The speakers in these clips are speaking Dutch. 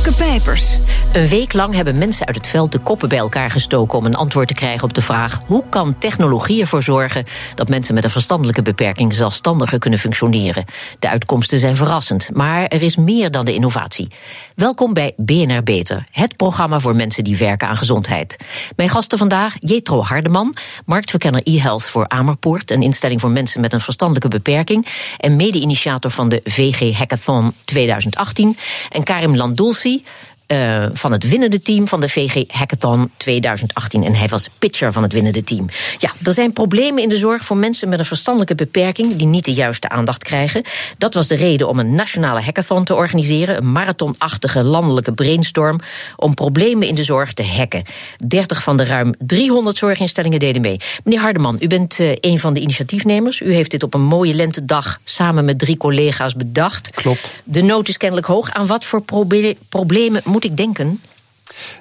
Pijpers. Een week lang hebben mensen uit het veld de koppen bij elkaar gestoken om een antwoord te krijgen op de vraag: hoe kan technologie ervoor zorgen dat mensen met een verstandelijke beperking zelfstandiger kunnen functioneren? De uitkomsten zijn verrassend, maar er is meer dan de innovatie. Welkom bij BNR Beter, het programma voor mensen die werken aan gezondheid. Mijn gasten vandaag: Jetro Hardeman, marktverkenner e-health voor Amerpoort, een instelling voor mensen met een verstandelijke beperking, en mede-initiator van de VG Hackathon 2018, en Karim Landulsi see uh, van het winnende team van de VG Hackathon 2018. En hij was pitcher van het winnende team. Ja, er zijn problemen in de zorg voor mensen met een verstandelijke beperking die niet de juiste aandacht krijgen. Dat was de reden om een nationale hackathon te organiseren. Een marathonachtige landelijke brainstorm om problemen in de zorg te hacken. 30 van de ruim 300 zorginstellingen deden mee. Meneer Hardeman, u bent uh, een van de initiatiefnemers. U heeft dit op een mooie lentedag samen met drie collega's bedacht. Klopt. De nood is kennelijk hoog. Aan wat voor proble problemen moet ik denken?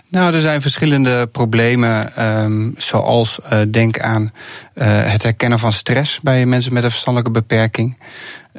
Nou, er zijn verschillende problemen, um, zoals uh, denk aan uh, het herkennen van stress bij mensen met een verstandelijke beperking.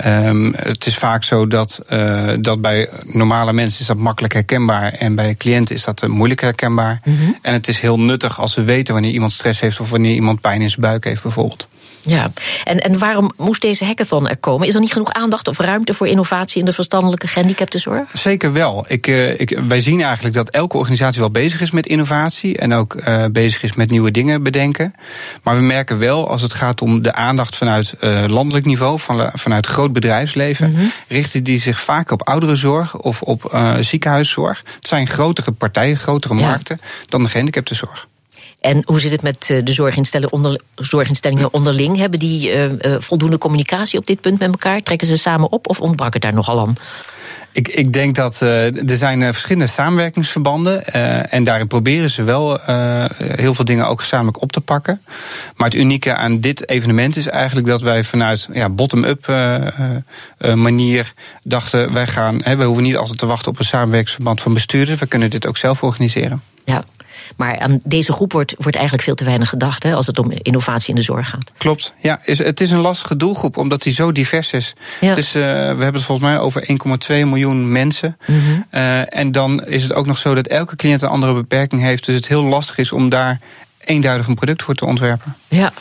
Um, het is vaak zo dat, uh, dat bij normale mensen is dat makkelijk herkenbaar en bij cliënten is dat moeilijk herkenbaar. Mm -hmm. En het is heel nuttig als we weten wanneer iemand stress heeft of wanneer iemand pijn in zijn buik heeft bijvoorbeeld. Ja, en, en waarom moest deze hackathon er komen? Is er niet genoeg aandacht of ruimte voor innovatie in de verstandelijke gehandicaptenzorg? Zeker wel. Ik, uh, ik, wij zien eigenlijk dat elke organisatie wel bezig is met innovatie en ook uh, bezig is met nieuwe dingen bedenken. Maar we merken wel, als het gaat om de aandacht vanuit uh, landelijk niveau, van, vanuit groot bedrijfsleven, mm -hmm. richten die zich vaak op ouderenzorg of op ziekenhuiszorg. Het zijn grotere partijen, grotere ja. markten dan de gehandicaptenzorg. En hoe zit het met de zorginstellingen, onder, zorginstellingen onderling? Hebben die uh, uh, voldoende communicatie op dit punt met elkaar? Trekken ze samen op of ontbrak het daar nogal aan? Ik, ik denk dat uh, er zijn verschillende samenwerkingsverbanden. Uh, en daarin proberen ze wel heel veel dingen ook gezamenlijk op te pakken. Maar het unieke aan dit evenement is eigenlijk dat wij vanuit ja, bottom-up manier dachten: wij gaan, hè, we hoeven niet altijd te wachten op een samenwerkingsverband van bestuurders. We kunnen dit ook zelf organiseren. Ja, maar aan deze groep wordt, wordt eigenlijk veel te weinig gedacht hè, als het om innovatie in de zorg gaat. Klopt. Ja, is, het is een lastige doelgroep omdat die zo divers is. Ja. Het is uh, we hebben het volgens mij over 1,2 miljoen mensen. Mm -hmm. uh, en dan is het ook nog zo dat elke cliënt een andere beperking heeft. Dus het heel lastig is om daar eenduidig een product voor te ontwerpen. Ja.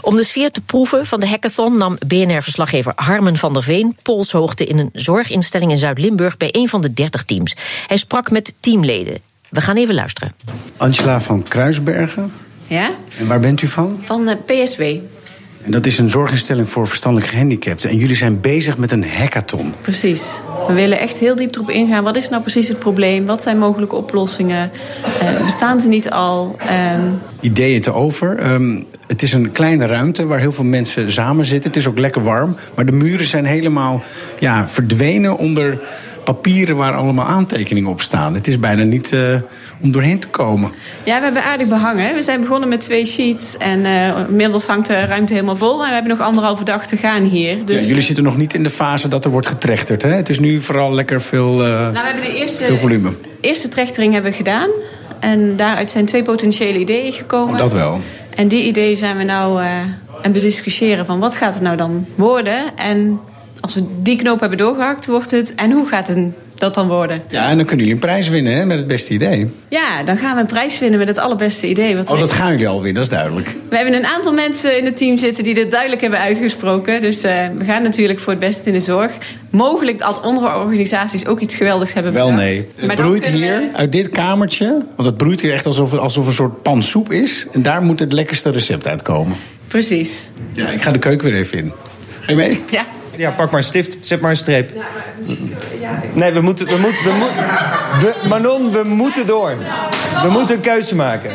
Om de sfeer te proeven van de hackathon nam BNR-verslaggever Harmen van der Veen polshoogte in een zorginstelling in Zuid-Limburg bij een van de 30 teams. Hij sprak met teamleden. We gaan even luisteren. Angela van Kruisbergen. Ja? En waar bent u van? Van uh, PSW. En dat is een zorginstelling voor verstandelijk gehandicapten. En jullie zijn bezig met een hackathon. Precies. We willen echt heel diep erop ingaan. Wat is nou precies het probleem? Wat zijn mogelijke oplossingen? Uh, bestaan ze niet al? Um... Ideeën te over. Um, het is een kleine ruimte waar heel veel mensen samen zitten. Het is ook lekker warm. Maar de muren zijn helemaal ja, verdwenen onder papieren waar allemaal aantekeningen op staan. Het is bijna niet uh, om doorheen te komen. Ja, we hebben aardig behangen. We zijn begonnen met twee sheets. En uh, inmiddels hangt de ruimte helemaal vol. En we hebben nog anderhalve dag te gaan hier. Dus... Ja, jullie zitten nog niet in de fase dat er wordt getrechterd. Hè? Het is nu vooral lekker veel, uh, nou, we hebben de eerste, veel volume. Eerste trechtering hebben we gedaan. En daaruit zijn twee potentiële ideeën gekomen. Oh, dat wel. En die ideeën zijn we nou uh, aan bediscussiëren van wat gaat het nou dan worden. En als we die knoop hebben doorgehakt, wordt het... en hoe gaat het dat dan worden? Ja, en dan kunnen jullie een prijs winnen hè, met het beste idee. Ja, dan gaan we een prijs winnen met het allerbeste idee. Wat oh, dat gaan jullie alweer, dat is duidelijk. We hebben een aantal mensen in het team zitten die dit duidelijk hebben uitgesproken. Dus uh, we gaan natuurlijk voor het beste in de zorg. Mogelijk dat andere organisaties ook iets geweldigs hebben bedacht. Wel nee. Het maar broeit hier we... uit dit kamertje, want het broeit hier echt alsof, alsof een soort pan soep is. En daar moet het lekkerste recept uitkomen. Precies. Ja, ik ga de keuken weer even in. Ga je mee? Ja. Ja, pak maar een stift, zet maar een streep. Nee, we moeten... We moeten, we moeten we, Manon, we moeten door. We moeten een keuze maken.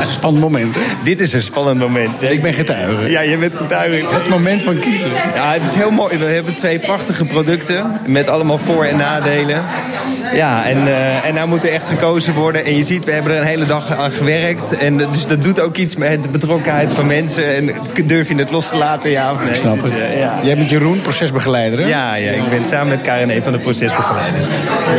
een spannend moment, hè? Dit is een spannend moment. Ik ben getuige. Ja, je bent getuige. Het moment van kiezen. Ja, het is heel mooi. We hebben twee prachtige producten. Met allemaal voor- en nadelen. Ja, en, uh, en nou moet er echt gekozen worden. En je ziet, we hebben er een hele dag aan gewerkt. En dus dat doet ook iets met de betrokkenheid van mensen. En durf je het los te laten, ja of nee? Ik snap het. Dus, uh, ja. Jij bent Jeroen, procesbegeleider, hè? Ja, ja, ik ben samen met KRN van de procesbegeleider.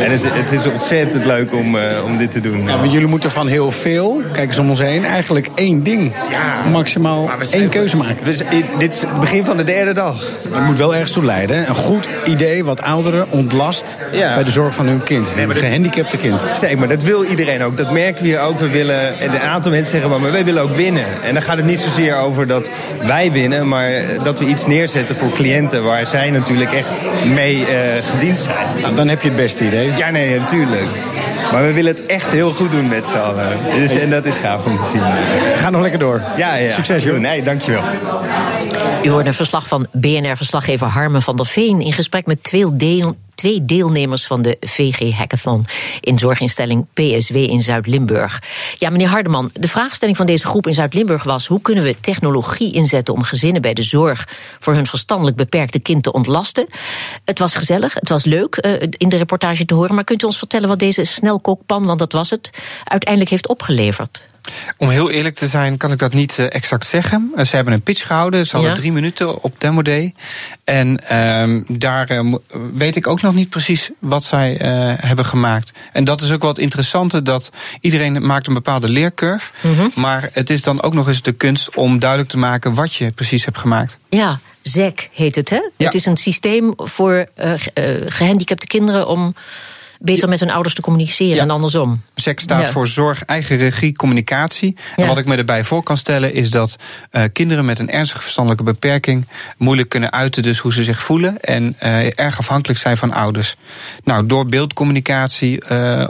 En het, het is ontzettend leuk om, uh, uh, om dit te doen. Ja, maar jullie moeten van heel veel, kijk eens om ons heen, eigenlijk één ding. Ja, maximaal één keuze maken. Dus, dit is het begin van de derde dag. Het moet wel ergens toe leiden. Een goed idee wat ouderen ontlast ja. bij de zorg van hun kind. Nee, een gehandicapte kind. Zeg maar dat wil iedereen ook. Dat merken we hier ook. We willen, een aantal mensen zeggen maar, maar wij willen ook winnen. En dan gaat het niet zozeer over dat wij winnen, maar dat we iets neerzetten voor cliënten waar zij natuurlijk echt mee uh, gediend zijn. Nou, dan heb je het beste idee. Ja, nee, natuurlijk. Maar we willen het echt heel goed doen met z'n allen. Dus, en dat is gaaf om te zien. Ga nog lekker door. Ja, ja. Succes, joh. Nee, dankjewel. U hoort een verslag van BNR-verslaggever Harmen van der Veen... in gesprek met twee deel twee deelnemers van de VG Hackathon in zorginstelling PSW in Zuid-Limburg. Ja, meneer Hardeman, de vraagstelling van deze groep in Zuid-Limburg was: hoe kunnen we technologie inzetten om gezinnen bij de zorg voor hun verstandelijk beperkte kind te ontlasten? Het was gezellig, het was leuk uh, in de reportage te horen, maar kunt u ons vertellen wat deze snelkookpan, want dat was het, uiteindelijk heeft opgeleverd? Om heel eerlijk te zijn, kan ik dat niet uh, exact zeggen. Uh, ze hebben een pitch gehouden, ze hadden ja. drie minuten op Demo Day. En uh, daar uh, weet ik ook nog niet precies wat zij hebben gemaakt. En dat is ook wat interessante, dat iedereen maakt een bepaalde leercurve. Mm -hmm. Maar het is dan ook nog eens de kunst om duidelijk te maken wat je precies hebt gemaakt. Ja, ZEC heet het, hè? Ja. Het is een systeem voor gehandicapte kinderen om beter met hun ouders te communiceren ja. en andersom. SEC staat ja. voor zorg, eigen regie, communicatie. En wat ik me erbij voor kan stellen is dat uh, kinderen met een ernstige verstandelijke beperking moeilijk kunnen uiten dus hoe ze zich voelen en uh, erg afhankelijk zijn van ouders. Nou, door beeldcommunicatie uh,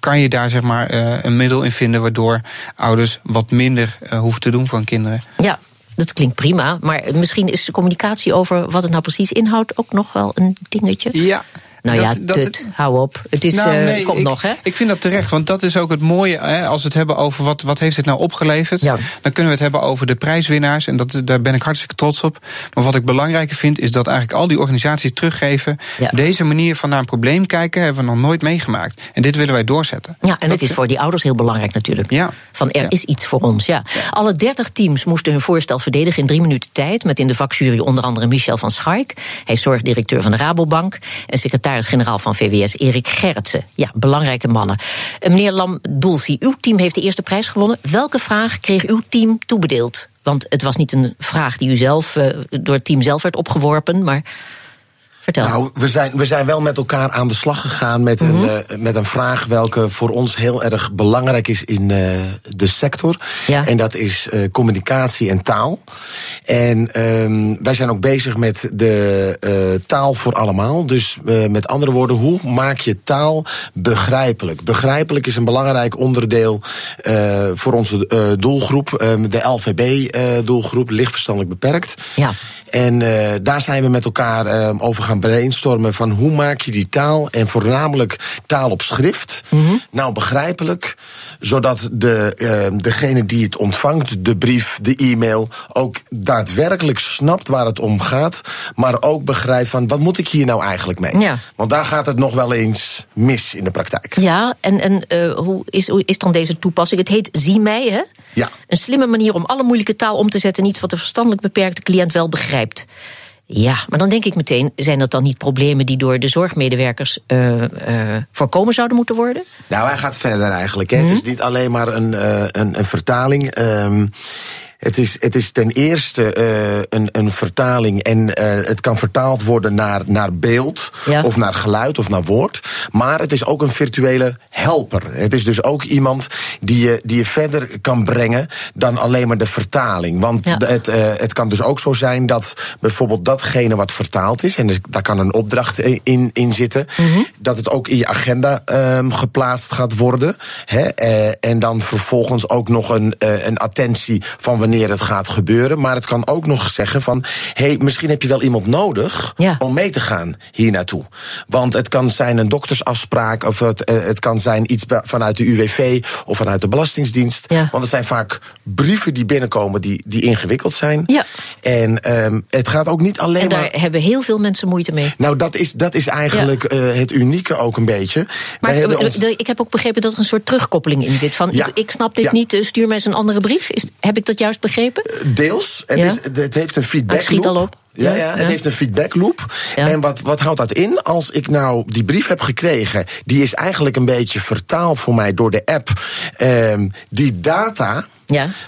kan je daar zeg maar een middel in vinden waardoor ouders wat minder hoeven te doen hun kinderen. Ja, dat klinkt prima, maar misschien is de communicatie over wat het nou precies inhoudt ook nog wel een dingetje. Ja, nou dat, ja, dat tut, het, hou op. Het is, nou, nee, uh, komt ik, nog, hè? Ik vind dat terecht, want dat is ook het mooie. Hè, als we het hebben over wat, wat heeft dit nou opgeleverd... Ja. dan kunnen we het hebben over de prijswinnaars. En dat, daar ben ik hartstikke trots op. Maar wat ik belangrijker vind, is dat eigenlijk al die organisaties teruggeven... Ja. deze manier van naar een probleem kijken hebben we nog nooit meegemaakt. En dit willen wij doorzetten. Ja, en dat het is voor die ouders heel belangrijk natuurlijk. Ja. Van er is iets voor ons, ja. Alle dertig teams moesten hun voorstel verdedigen in drie minuten tijd... met in de vakjury onder andere Michel van Schaik. Hij is zorgdirecteur van de Rabobank... en secretaris-generaal van VW VWS Erik Gerritsen. Ja, belangrijke mannen. Meneer Lam Doelsi, uw team heeft de eerste prijs gewonnen. Welke vraag kreeg uw team toebedeeld? Want het was niet een vraag die u zelf, uh, door het team zelf werd opgeworpen, maar. Vertel. Nou, we zijn, we zijn wel met elkaar aan de slag gegaan met, mm -hmm. een, uh, met een vraag welke voor ons heel erg belangrijk is in uh, de sector. Ja. En dat is uh, communicatie en taal. En um, wij zijn ook bezig met de taal voor allemaal. Dus met andere woorden, hoe maak je taal begrijpelijk? Begrijpelijk is een belangrijk onderdeel voor onze doelgroep, de LVB-doelgroep, lichtverstandelijk beperkt. Ja. En daar zijn we met elkaar over gaan brainstormen van hoe maak je die taal en voornamelijk taal op schrift mm -hmm. nou begrijpelijk, zodat de, uh, degene die het ontvangt, de brief, de e-mail, ook daadwerkelijk snapt waar het om gaat, maar ook begrijpt van wat moet ik hier nou eigenlijk mee? Ja. Want daar gaat het nog wel eens mis in de praktijk. Ja, en, en uh, hoe, is, hoe is dan deze toepassing? Het heet Zie mij, hè? Ja. Een slimme manier om alle moeilijke taal om te zetten in iets wat de verstandelijk beperkte cliënt wel begrijpt. Ja, maar dan denk ik meteen, zijn dat dan niet problemen die door de zorgmedewerkers uh, uh, voorkomen zouden moeten worden? Nou, hij gaat verder eigenlijk. Hè. Mm. Het is niet alleen maar een, uh, een, een vertaling. Um, het is, het is ten eerste uh, een, een vertaling en uh, het kan vertaald worden naar, naar beeld ja. of naar geluid of naar woord. Maar het is ook een virtuele helper. Het is dus ook iemand die je, die je verder kan brengen dan alleen maar de vertaling. Want ja. het, uh, het kan dus ook zo zijn dat bijvoorbeeld datgene wat vertaald is, en daar kan een opdracht in, in zitten, mm -hmm. dat het ook in je agenda um, geplaatst gaat worden. Hè? en dan vervolgens ook nog een, een attentie van wanneer wanneer het gaat gebeuren. Maar het kan ook nog zeggen van... hé, hey, misschien heb je wel iemand nodig ja. om mee te gaan hier naartoe. Want het kan zijn een doktersafspraak... of het, uh, het kan zijn iets vanuit de UWV of vanuit de Belastingdienst. Ja. Want het zijn vaak brieven die binnenkomen die, die ingewikkeld zijn. Ja. En um, het gaat ook niet alleen en daar maar... hebben heel veel mensen moeite mee. Nou, dat is, dat is eigenlijk ja. uh, het unieke ook een beetje. Maar ons... ik heb ook begrepen dat er een soort terugkoppeling in zit. Van, ik, snap dit niet, stuur mij eens een andere brief. Is, heb ik dat juist begrepen? Deels. Het, is, het heeft een feedback Het schiet al op. Ja, ja, het heeft een feedback loop. En wat, wat houdt dat in? Als ik nou die brief heb gekregen, die is eigenlijk een beetje vertaald voor mij door de app. Um, die data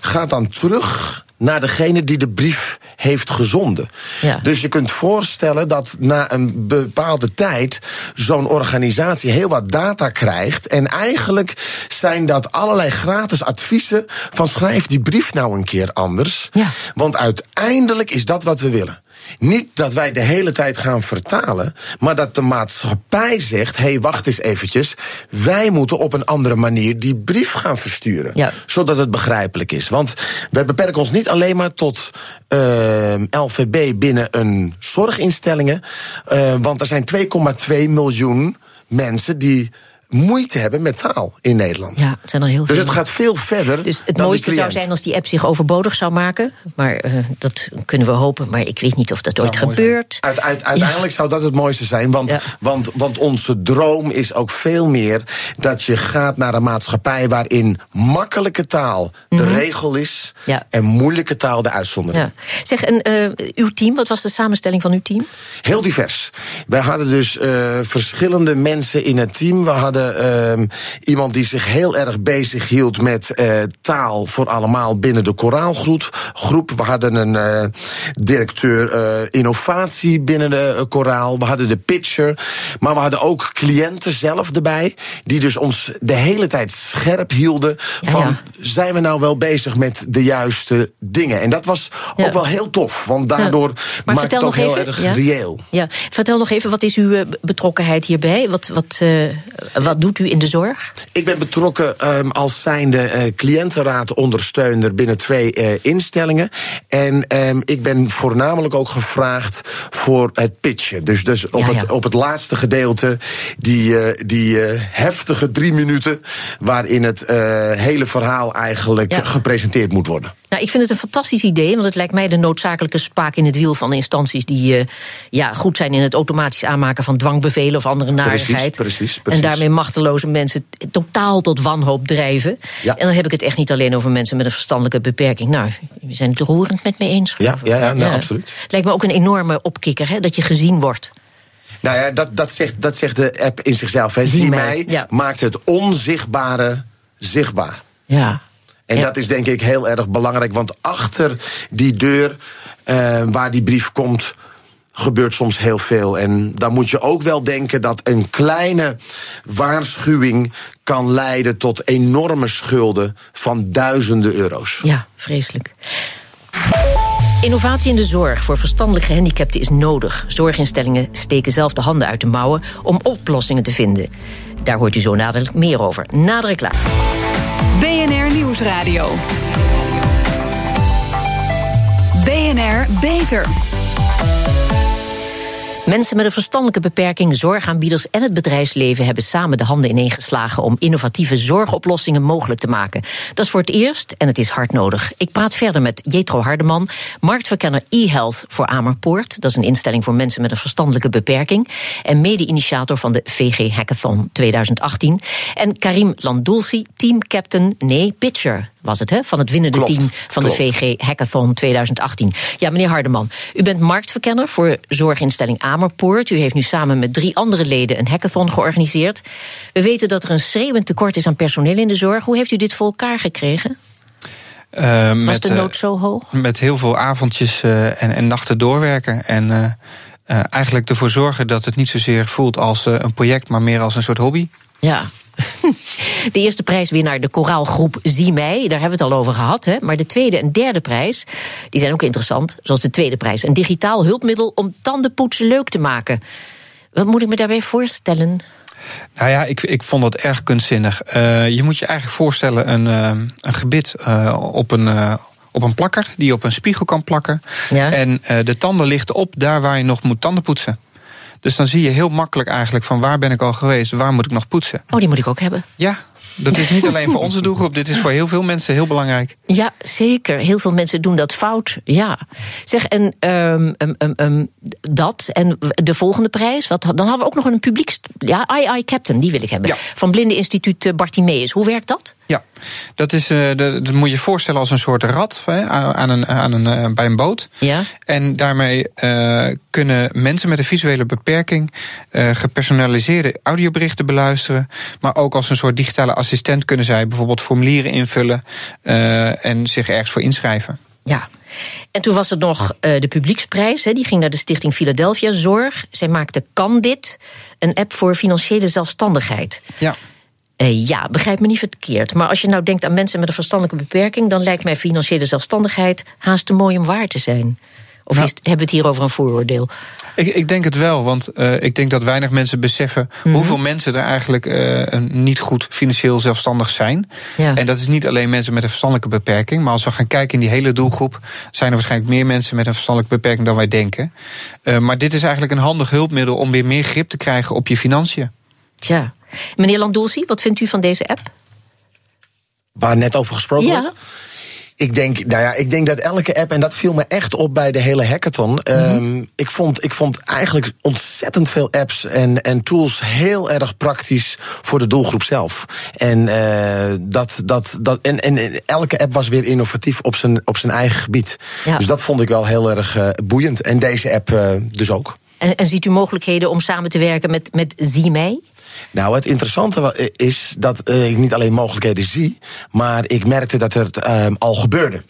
gaat dan terug naar degene die de brief heeft gezonden. Ja. Dus je kunt voorstellen dat na een bepaalde tijd zo'n organisatie heel wat data krijgt. En eigenlijk zijn dat allerlei gratis adviezen van schrijf die brief nou een keer anders. Ja. Want uiteindelijk is dat wat we willen. Niet dat wij de hele tijd gaan vertalen, maar dat de maatschappij zegt: hé, hey, wacht eens eventjes. Wij moeten op een andere manier die brief gaan versturen. Ja. Zodat het begrijpelijk is. Want we beperken ons niet alleen maar tot uh, LVB binnen een zorginstellingen. Uh, want er zijn 2,2 miljoen mensen die moeite hebben met taal in Nederland. Ja, het zijn er heel dus het gaat veel verder. Dus het mooiste zou zijn als die app zich overbodig zou maken. Maar uh, dat kunnen we hopen. Maar ik weet niet of dat ooit gebeurt. Uit, uit, uiteindelijk zou dat het mooiste zijn. Want, ja. want, want onze droom is ook veel meer dat je gaat naar een maatschappij waarin makkelijke taal de mm -hmm. regel is. Ja. En moeilijke taal de uitzondering. Ja. Zeg, en uh, uw team, wat was de samenstelling van uw team? Heel divers. Wij hadden dus uh, verschillende mensen in het team. We hadden uh, iemand die zich heel erg bezig hield met uh, taal voor allemaal binnen de koraalgroep. Groep. We hadden een uh, directeur uh, innovatie binnen de koraal. We hadden de pitcher. Maar we hadden ook cliënten zelf erbij. Die dus ons de hele tijd scherp hielden. Van ja, ja. zijn we nou wel bezig met de juiste dingen? En dat was ja. ook wel heel tof. Want daardoor maakt het ook heel even, erg reëel. Ja. Vertel nog even, wat is uw betrokkenheid hierbij? Wat, wat, wat doet u in de zorg? Ik ben betrokken um, als zijnde uh, cliëntenraadondersteuner binnen twee uh, instellingen. En um, ik ben voornamelijk ook gevraagd voor het pitchen. Dus, dus op, ja, ja. Het, op het laatste gedeelte, die, uh, die heftige drie minuten, waarin het hele verhaal eigenlijk ja. gepresenteerd moet worden. Nou, ik vind het een fantastisch idee, want het lijkt mij de noodzakelijke spaak in het wiel van instanties die uh, ja, goed zijn in het automatisch aanmaken van dwangbevelen of andere narigheid. Precies, precies, precies. En daarmee machteloze mensen totaal tot wanhoop drijven. Ja. En dan heb ik het echt niet alleen over mensen met een verstandelijke beperking. Nou, we zijn het roerend met me eens. Ja, ja, ja, nou, ja, absoluut. Het lijkt me ook een enorme opkikker, hè, dat je gezien wordt. Nou ja, dat, dat, zegt, dat zegt de app in zichzelf. Hè. Zie, Zie mij, mij ja. maakt het onzichtbare zichtbaar. Ja. En ja. dat is denk ik heel erg belangrijk, want achter die deur uh, waar die brief komt, gebeurt soms heel veel. En dan moet je ook wel denken dat een kleine waarschuwing kan leiden tot enorme schulden van duizenden euro's. Ja, vreselijk. Innovatie in de zorg voor verstandelijk gehandicapten is nodig. Zorginstellingen steken zelf de handen uit de mouwen om oplossingen te vinden. Daar hoort u zo dadelijk meer over. Na de reclame. BNR Nieuwsradio. BNR Beter. Mensen met een verstandelijke beperking, zorgaanbieders en het bedrijfsleven hebben samen de handen ineengeslagen om innovatieve zorgoplossingen mogelijk te maken. Dat is voor het eerst en het is hard nodig. Ik praat verder met Jetro Hardeman, marktverkenner e-health voor Amerpoort. Dat is een instelling voor mensen met een verstandelijke beperking. En mede-initiator van de VG Hackathon 2018. En Karim Landulsi, teamcaptain, nee, pitcher was het, hè? Van het winnende klopt, team van klopt. de VG Hackathon 2018. Ja, meneer Hardeman, u bent marktverkenner voor zorginstelling Amerpoort. U heeft nu samen met drie andere leden een hackathon georganiseerd. We weten dat er een schreeuwend tekort is aan personeel in de zorg. Hoe heeft u dit voor elkaar gekregen? Uh, Was met, de nood zo hoog? Met heel veel avondjes uh, en, en, nachten doorwerken. En uh, eigenlijk ervoor zorgen dat het niet zozeer voelt als een project, maar meer als een soort hobby. Ja. De eerste prijswinnaar, de koraalgroep Zie Mij, daar hebben we het al over gehad. Hè? Maar de tweede en derde prijs, die zijn ook interessant. Zoals de tweede prijs, een digitaal hulpmiddel om tandenpoetsen leuk te maken. Wat moet ik me daarbij voorstellen? Nou ja, ik, ik vond dat erg kunstzinnig. Uh, je moet je eigenlijk voorstellen een, uh, een gebit uh, op een op een plakker die je op een spiegel kan plakken. Ja. En de tanden lichten op daar waar je nog moet tanden poetsen. Dus dan zie je heel makkelijk eigenlijk van waar ben ik al geweest, waar moet ik nog poetsen. Oh, die moet ik ook hebben. Ja, dat is niet alleen voor onze doelgroep, dit is voor heel veel mensen heel belangrijk. Ja, zeker. Heel veel mensen doen dat fout. Ja. Zeg, en um, um, um, dat en de volgende prijs, wat, dan hadden we ook nog een publieks. Ja, II Captain, die wil ik hebben. Ja. Van Blinde Instituut Bartimeus. Hoe werkt dat? Ja, dat, is, uh, dat moet je voorstellen als een soort rad hè, aan een, aan een, uh, bij een boot. Ja. En daarmee uh, kunnen mensen met een visuele beperking gepersonaliseerde audioberichten beluisteren. Maar ook als een soort digitale assistent kunnen zij bijvoorbeeld formulieren invullen en zich ergens voor inschrijven. Ja. En toen was het nog de publieksprijs. Hè, die ging naar de Stichting Philadelphia Zorg. Zij maakte Kan Dit, een app voor financiële zelfstandigheid. Ja. Uh, ja, begrijp me niet verkeerd. Maar als je nou denkt aan mensen met een verstandelijke beperking, dan lijkt mij financiële zelfstandigheid haast te mooi om waar te zijn. Of is, hebben we het hier over een vooroordeel? Ik, ik denk het wel, want uh, ik denk dat weinig mensen beseffen mm -hmm. hoeveel mensen er eigenlijk uh, niet goed financieel zelfstandig zijn. Ja. En dat is niet alleen mensen met een verstandelijke beperking, maar als we gaan kijken in die hele doelgroep, zijn er waarschijnlijk meer mensen met een verstandelijke beperking dan wij denken. Uh, maar dit is eigenlijk een handig hulpmiddel om weer meer grip te krijgen op je financiën. Tja. Meneer Landulsi, wat vindt u van deze app? Waar net over gesproken ja. wordt? Ik denk, nou ja, ik denk dat elke app, en dat viel me echt op bij de hele hackathon. Mm Mhm. -hmm. um, ik, vond, ik vond eigenlijk ontzettend veel apps en, en tools heel erg praktisch voor de doelgroep zelf. En, uh, dat, dat, dat, en, en elke app was weer innovatief op zijn, op zijn eigen gebied. Ja. Dus dat vond ik wel heel erg uh, boeiend. En deze app uh, dus ook. En, en, ziet u mogelijkheden om samen te werken met, met? Nou, het interessante is dat uh, ik niet alleen mogelijkheden zie, maar ik merkte dat er uh, al gebeurde.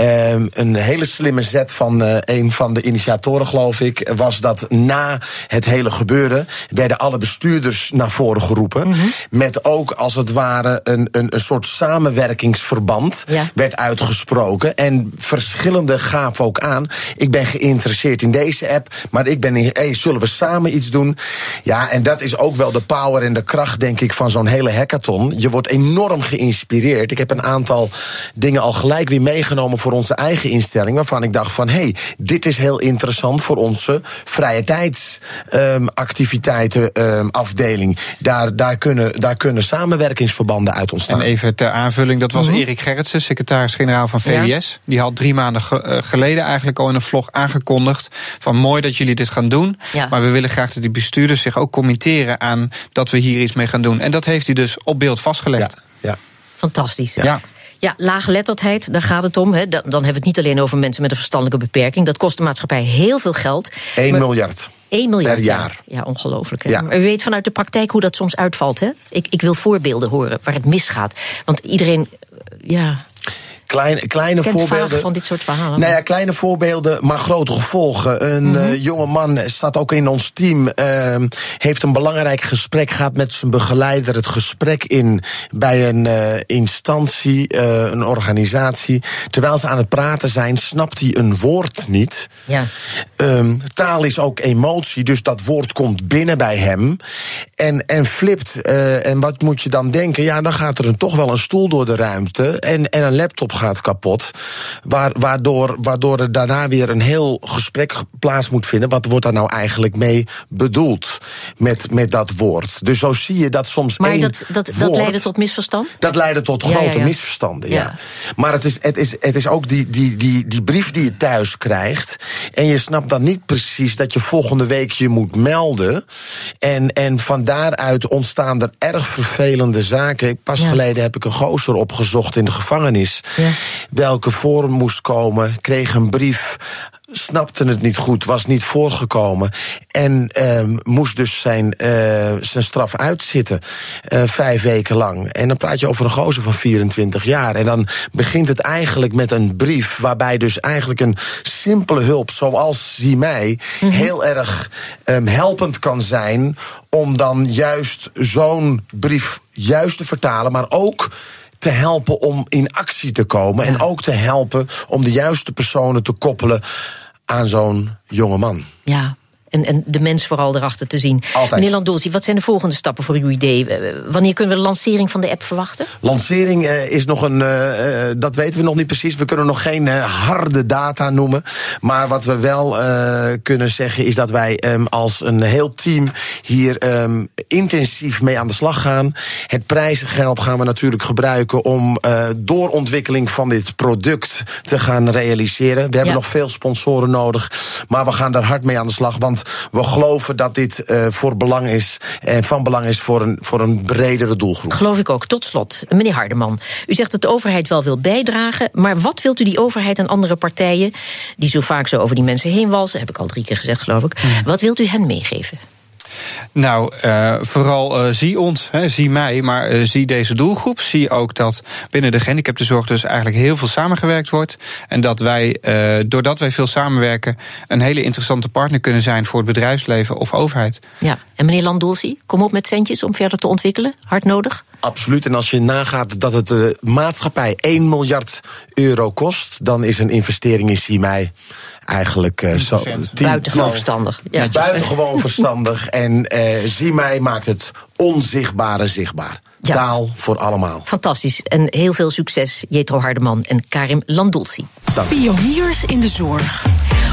Uh, een hele slimme zet van uh, een van de initiatoren, geloof ik, was dat na het hele gebeuren werden alle bestuurders naar voren geroepen. Mhm. Mm -hmm. Met ook als het ware een, een, een soort samenwerkingsverband ja. werd uitgesproken. En verschillende gaven ook aan. Ik ben geïnteresseerd in deze app, maar ik ben in, hey, zullen we samen iets doen? Ja, en dat is ook wel de power en de kracht, denk ik, van zo'n hele hackathon. Je wordt enorm geïnspireerd. Ik heb een aantal dingen al gelijk weer meegenomen voor onze eigen instelling. Waarvan ik dacht van, hé, hey, dit is heel interessant voor onze vrije tijdsactiviteiten um, um, afdeling. Daar, daar, kunnen, daar kunnen samenwerkingsverbanden uit ontstaan. En even ter aanvulling, dat was Mhm. Erik Gerritsen, secretaris-generaal van VWS. Ja. Die had drie maanden ge uh, geleden eigenlijk al in een vlog aangekondigd... van mooi dat jullie dit gaan doen, ja. maar we willen graag dat die bestuurders zich ook committeren aan dat we hier iets mee gaan doen. En dat heeft hij dus op beeld vastgelegd. Ja, ja. Fantastisch. Ja. ja. Ja, laaggeletterdheid, daar gaat het om. Hè. Dan hebben we het niet alleen over mensen met een verstandelijke beperking. Dat kost de maatschappij heel veel geld. 1 maar, miljard. 1 miljard per jaar. Ja, ongelooflijk. Hè? Ja. Maar u weet vanuit de praktijk hoe dat soms uitvalt. Hè? Ik, ik wil voorbeelden horen waar het misgaat. Want iedereen, ja, Kleine, kleine voorbeelden. van dit soort verhalen. Nou ja, kleine voorbeelden, maar grote gevolgen. Een mm -hmm. uh, jonge man staat ook in ons team. Uh, heeft een belangrijk gesprek gehad met zijn begeleider. Het gesprek in bij een uh, instantie, uh, een organisatie. Terwijl ze aan het praten zijn, snapt hij een woord niet. Ja. Um, taal is ook emotie, dus dat woord komt binnen bij hem. En, en flipt. En wat moet je dan denken? Ja, dan gaat er een, toch wel een stoel door de ruimte. En, en een laptop gaat kapot. Waardoor, waardoor er daarna weer een heel gesprek plaats moet vinden. Wat wordt daar nou eigenlijk mee bedoeld met, met dat woord? Dus zo zie je dat soms. Maar dat, dat, woord, dat leidde tot misverstand? Dat leidde tot grote ja, ja. misverstanden, ja. Maar het is, het, is, het is ook die, die, die, die brief die je thuis krijgt. En je snapt dan niet precies dat je volgende week je moet melden. En, en van daaruit ontstaan er erg vervelende zaken. Pas geleden heb ik een gozer opgezocht in de gevangenis. Welke voor moest komen, kreeg een brief snapte het niet goed, was niet voorgekomen. En ehm, moest dus zijn, eh, zijn straf uitzitten. eh, vijf weken lang. En dan praat je over een gozer van 24 jaar. En dan begint het eigenlijk met een brief. waarbij dus eigenlijk een simpele hulp, zoals zie mij. heel erg ehm, helpend kan zijn. om dan juist zo'n brief juist te vertalen, maar ook te helpen om in actie te komen. En ook te helpen om de juiste personen te koppelen aan zo'n jonge man. Ja. En, en de mens vooral erachter te zien. Altijd. Meneer wat zijn de volgende stappen voor uw idee? Eh, Wanneer kunnen we de lancering van de app verwachten? Lancering eh, is nog een, eh, dat weten we nog niet precies. We kunnen nog geen harde data noemen. Maar wat we wel kunnen zeggen is dat wij ehm, als een heel team hier ehm, intensief mee aan de slag gaan. Het prijzengeld gaan we natuurlijk gebruiken om uh, doorontwikkeling van dit product te gaan realiseren. We hebben nog veel sponsoren nodig, maar we gaan daar hard mee aan de slag. Want we geloven dat dit uh, voor belang is en van belang is voor een, voor een bredere doelgroep. Geloof ik ook. Tot slot, meneer Hardeman. U zegt dat de overheid wel wil bijdragen, maar wat wilt u die overheid en andere partijen, die zo vaak zo over die mensen heen walsen, heb ik al drie keer gezegd, geloof ik. Mm. Wat wilt u hen meegeven? Nou, uh, vooral uh, zie ons, hè, zie mij, maar uh, zie deze doelgroep. Zie ook dat binnen de gehandicaptenzorg dus eigenlijk heel veel samengewerkt wordt. En dat wij, doordat wij veel samenwerken, een hele interessante partner kunnen zijn voor het bedrijfsleven of overheid. Ja, en meneer Landolsi, kom op met centjes om verder te ontwikkelen. Hard nodig? Absoluut. En als je nagaat dat het de maatschappij 1 miljard euro kost, dan is een investering in zie mij eigenlijk uh, zo. Buitengewoon verstandig. Ja. Buitengewoon verstandig. En uh, zie mij maakt het onzichtbare zichtbaar. Ja. Taal voor allemaal. Fantastisch. En heel veel succes, Jetro Hardeman en Karim Landulsi. Pioniers in de zorg.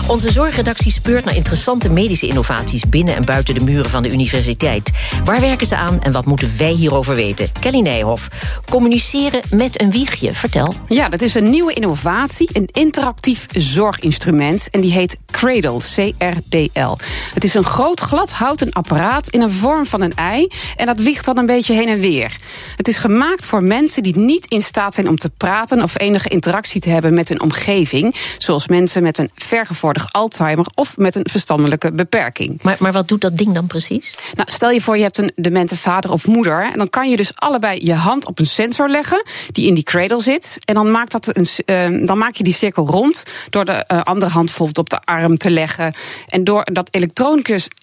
Onze zorgredactie speurt naar interessante medische innovaties binnen en buiten de muren van de universiteit. Waar werken ze aan en wat moeten wij hierover weten? Kelly Nijhoff, communiceren met een wiegje. Vertel. Ja, dat is een nieuwe innovatie, een interactief zorginstrument. En die heet Cradle, C-R-D-L. Het is een groot glad houten apparaat in een vorm van een ei. En dat wiegt dan een beetje heen en weer. Het is gemaakt voor mensen die niet in staat zijn om te praten of enige interactie te hebben met hun omgeving. Zoals mensen met een vergevorderde Alzheimer of met een verstandelijke beperking. Maar, maar wat doet dat ding dan precies? Nou, stel je voor je hebt een demente vader of moeder. En dan kan je dus allebei je hand op een sensor leggen die in die cradle zit. En dan, maakt dat een, uh, dan maak je die cirkel rond door de uh, andere hand bijvoorbeeld op de arm te leggen. En door dat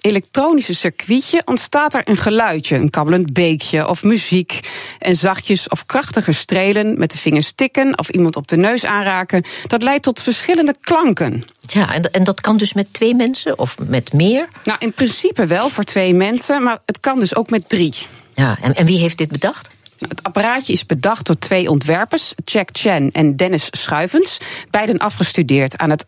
elektronische circuitje ontstaat er een geluidje. Een kabbelend beekje of muziek. En zachtjes of krachtiger strelen met de vingers tikken of iemand op de neus aanraken. Dat leidt tot verschillende klanken. Ja, en, en dat kan dus met twee mensen of met meer? Nou, in principe wel voor twee mensen, maar het kan dus ook met drie. Ja, en, en wie heeft dit bedacht? Het apparaatje is bedacht door twee ontwerpers, Jack Chen en Dennis Schuivens. Beiden afgestudeerd aan het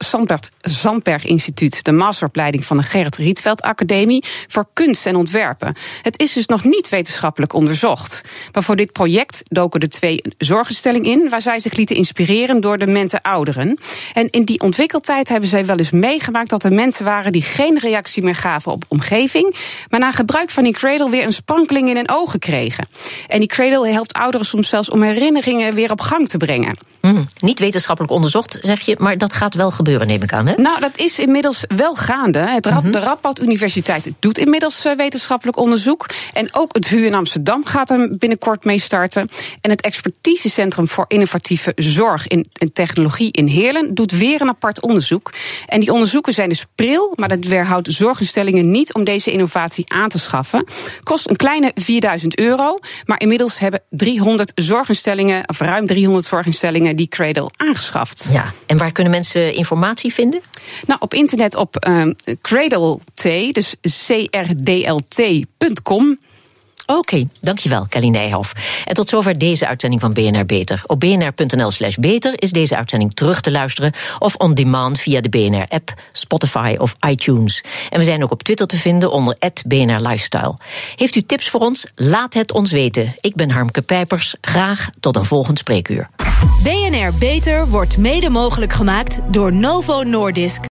Zandberg Instituut, de masteropleiding van de Gerrit Rietveld Academie voor kunst en ontwerpen. Het is dus nog niet wetenschappelijk onderzocht. Maar voor dit project doken de twee zorgenstelling in, waar zij zich lieten inspireren door de mente ouderen. En in die ontwikkeltijd hebben zij wel eens meegemaakt dat er mensen waren die geen reactie meer gaven op omgeving, maar na gebruik van die cradle weer een sprankeling in hun ogen kregen. En die cradle helpt ouderen soms zelfs om herinneringen weer op gang te brengen. Mm, niet wetenschappelijk onderzocht, zeg je, maar dat gaat wel gebeuren, neem ik aan. Hè? Nou, dat is inmiddels wel gaande. Het Rad, mhm. De Radboud Universiteit doet inmiddels uh, wetenschappelijk onderzoek. En ook het VU in Amsterdam gaat er binnenkort mee starten. En het Expertisecentrum voor Innovatieve Zorg en Technologie in Heerlen doet weer een apart onderzoek. En die onderzoeken zijn dus pril, maar dat weerhoudt zorginstellingen niet om deze innovatie aan te schaffen. Kost een kleine 4000 euro, maar inmiddels hebben 300 zorginstellingen, of ruim 300 zorginstellingen, die Cradle aangeschaft. Ja, en waar kunnen mensen informatie vinden? Nou, op internet op uh, Cradle T, dus crdlt.com. Oké, dankjewel, Kelly Nijhoff. En tot zover deze uitzending van BNR Beter. Op bnr.nl slash beter is deze uitzending terug te luisteren... of on demand via de BNR-app, Spotify of iTunes. En we zijn ook op Twitter te vinden onder BNR Lifestyle. Heeft u tips voor ons? Laat het ons weten. Ik ben Harmke Pijpers. Graag tot een volgend spreekuur. BNR Beter wordt mede mogelijk gemaakt door Novo Nordisk.